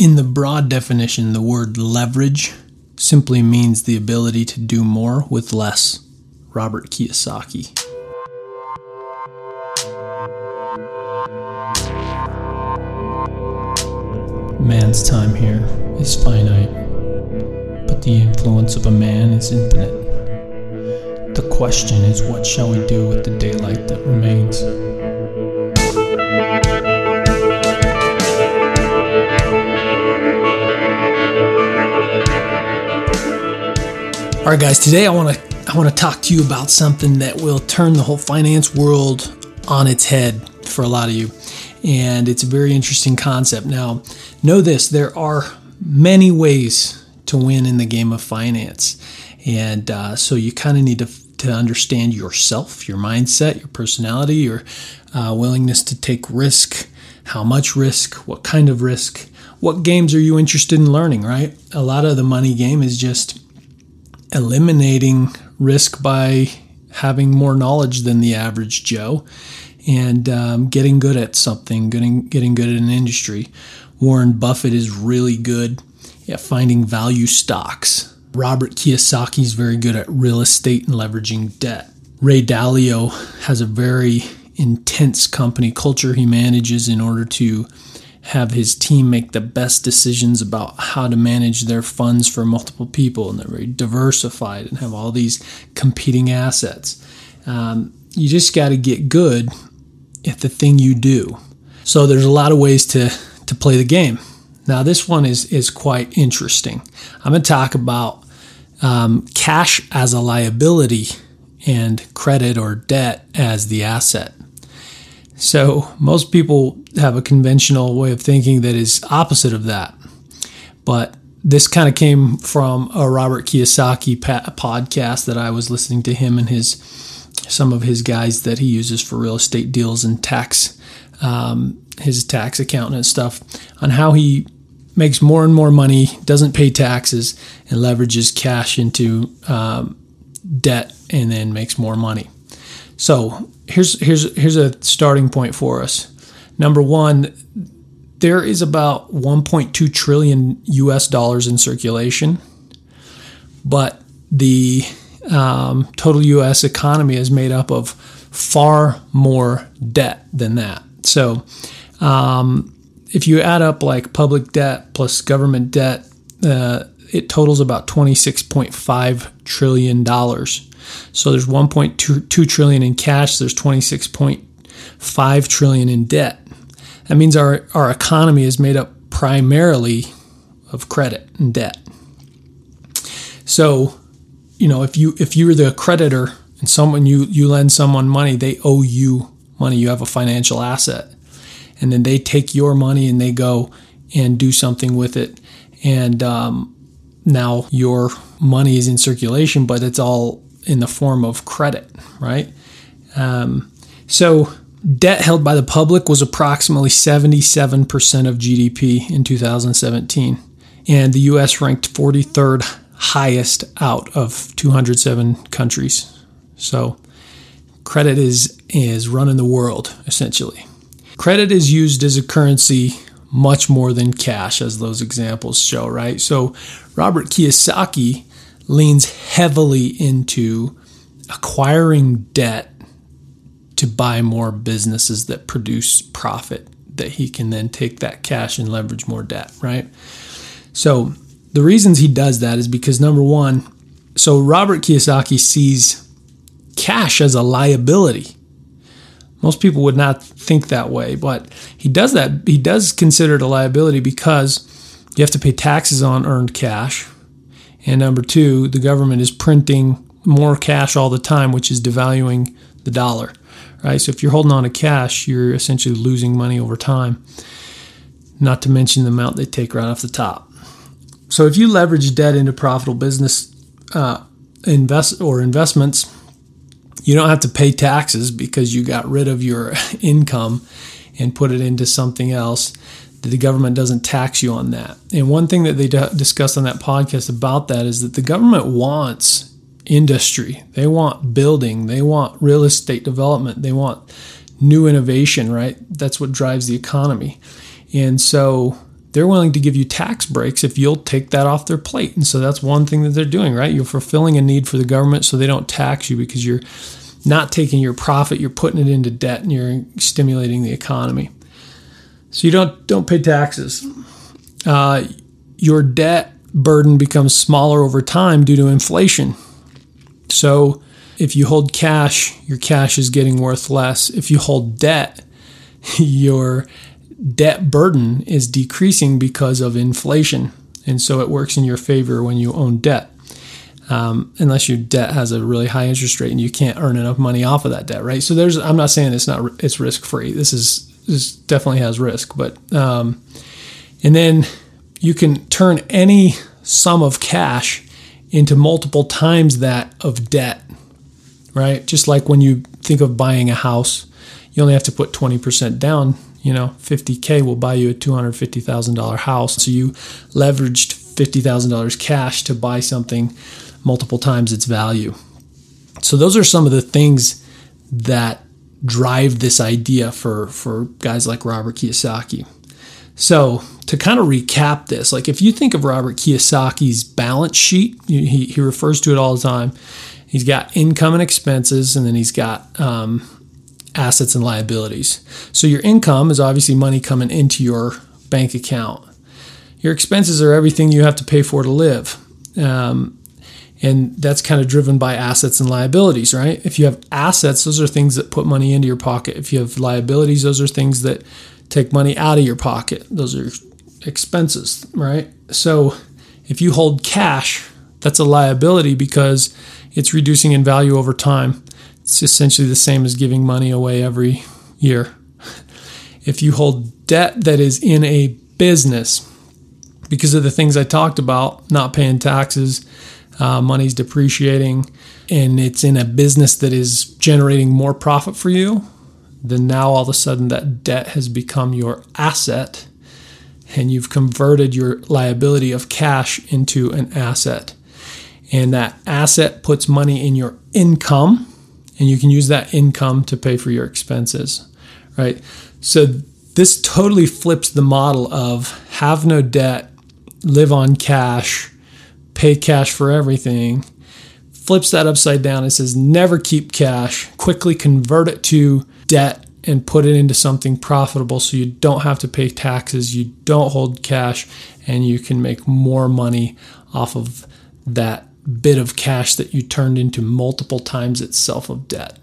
In the broad definition, the word leverage simply means the ability to do more with less. Robert Kiyosaki. Man's time here is finite, but the influence of a man is infinite. The question is, what shall we do with the daylight that remains? All right, guys. Today I want to I want to talk to you about something that will turn the whole finance world on its head for a lot of you, and it's a very interesting concept. Now, know this: there are many ways to win in the game of finance, and uh, so you kind of need to to understand yourself, your mindset, your personality, your uh, willingness to take risk, how much risk, what kind of risk, what games are you interested in learning, right? A lot of the money game is just eliminating risk by having more knowledge than the average Joe and um, getting good at something, getting, getting good at an industry. Warren Buffett is really good at finding value stocks. Robert Kiyosaki is very good at real estate and leveraging debt. Ray Dalio has a very intense company culture he manages in order to have his team make the best decisions about how to manage their funds for multiple people, and they're very diversified and have all these competing assets. Um, you just got to get good at the thing you do. So there's a lot of ways to to play the game. Now this one is is quite interesting. I'm going to talk about um, cash as a liability and credit or debt as the asset. So most people have a conventional way of thinking that is opposite of that. But this kind of came from a Robert Kiyosaki podcast that I was listening to him and his some of his guys that he uses for real estate deals and tax um, his tax accountant and stuff on how he makes more and more money, doesn't pay taxes, and leverages cash into um, debt, and then makes more money. So here's here's here's a starting point for us. Number one, there is about 1.2 trillion U.S. dollars in circulation, but the um, total U.S. economy is made up of far more debt than that. So, um, if you add up like public debt plus government debt, uh, it totals about 26.5 trillion dollars. So there's 1.2 trillion in cash. There's 26.5 trillion in debt. That means our, our economy is made up primarily of credit and debt. So, you know, if you if you're the creditor and someone you you lend someone money, they owe you money. You have a financial asset, and then they take your money and they go and do something with it, and um, now your money is in circulation, but it's all in the form of credit, right? Um, so debt held by the public was approximately 77% of GDP in 2017, and the U.S. ranked 43rd highest out of 207 countries. So credit is is running the world essentially. Credit is used as a currency much more than cash, as those examples show, right? So Robert Kiyosaki leans heavily into acquiring debt to buy more businesses that produce profit that he can then take that cash and leverage more debt, right? So the reasons he does that is because number one, so Robert Kiyosaki sees cash as a liability. Most people would not think that way, but he does that. He does consider it a liability because you have to pay taxes on earned cash, and number two, the government is printing more cash all the time, which is devaluing the dollar, right? So if you're holding on to cash, you're essentially losing money over time, not to mention the amount they take right off the top. So if you leverage debt into profitable business uh, invest or investments, you don't have to pay taxes because you got rid of your income and put it into something else the government doesn't tax you on that. And one thing that they discussed on that podcast about that is that the government wants industry, they want building, they want real estate development, they want new innovation, right? That's what drives the economy. And so they're willing to give you tax breaks if you'll take that off their plate. And so that's one thing that they're doing, right? You're fulfilling a need for the government so they don't tax you because you're not taking your profit, you're putting it into debt and you're stimulating the economy. So you don't don't pay taxes. Uh, your debt burden becomes smaller over time due to inflation. So if you hold cash, your cash is getting worth less. If you hold debt, your debt burden is decreasing because of inflation. And so it works in your favor when you own debt. Um, unless your debt has a really high interest rate and you can't earn enough money off of that debt, right? So there's, I'm not saying it's not, it's risk free. This is, this definitely has risk, but, um, and then you can turn any sum of cash into multiple times that of debt, right? Just like when you think of buying a house, you only have to put 20% down you know, 50K will buy you a $250,000 house. So you leveraged $50,000 cash to buy something multiple times its value. So those are some of the things that drive this idea for, for guys like Robert Kiyosaki. So to kind of recap this, like if you think of Robert Kiyosaki's balance sheet, he, he refers to it all the time. He's got income and expenses, and then he's got um, assets and liabilities. So your income is obviously money coming into your bank account. Your expenses are everything you have to pay for to live. Um, and that's kind of driven by assets and liabilities, right? If you have assets, those are things that put money into your pocket. If you have liabilities, those are things that take money out of your pocket. Those are expenses, right? So if you hold cash, that's a liability because it's reducing in value over time. It's essentially the same as giving money away every year. If you hold debt that is in a business, because of the things I talked about, not paying taxes, uh, money's depreciating, and it's in a business that is generating more profit for you, then now all of a sudden that debt has become your asset and you've converted your liability of cash into an asset. And that asset puts money in your income and you can use that income to pay for your expenses, right? So this totally flips the model of have no debt, live on cash, pay cash for everything. Flips that upside down and says never keep cash, quickly convert it to debt and put it into something profitable so you don't have to pay taxes, you don't hold cash, and you can make more money off of that bit of cash that you turned into multiple times itself of debt.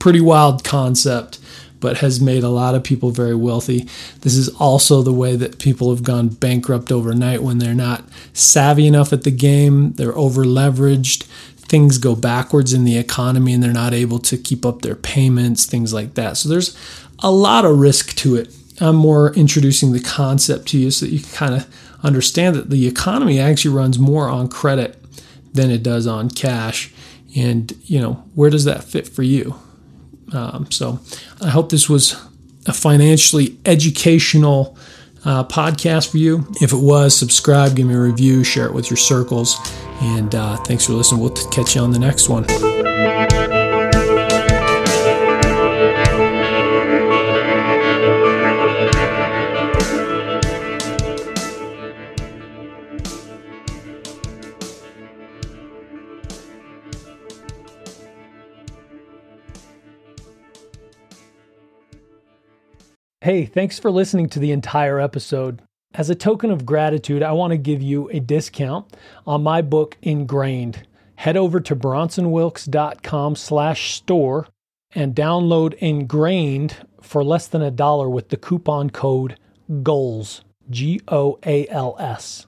Pretty wild concept, but has made a lot of people very wealthy. This is also the way that people have gone bankrupt overnight when they're not savvy enough at the game, they're over leveraged, things go backwards in the economy and they're not able to keep up their payments, things like that. So there's a lot of risk to it. I'm more introducing the concept to you so that you can kind of understand that the economy actually runs more on credit than it does on cash. And, you know, where does that fit for you? Um, so I hope this was a financially educational uh, podcast for you. If it was, subscribe, give me a review, share it with your circles. And uh, thanks for listening. We'll catch you on the next one. Hey, thanks for listening to the entire episode. As a token of gratitude, I want to give you a discount on my book Ingrained. Head over to bronsonwilks.com slash store and download Ingrained for less than a dollar with the coupon code GOALS, G O A L S.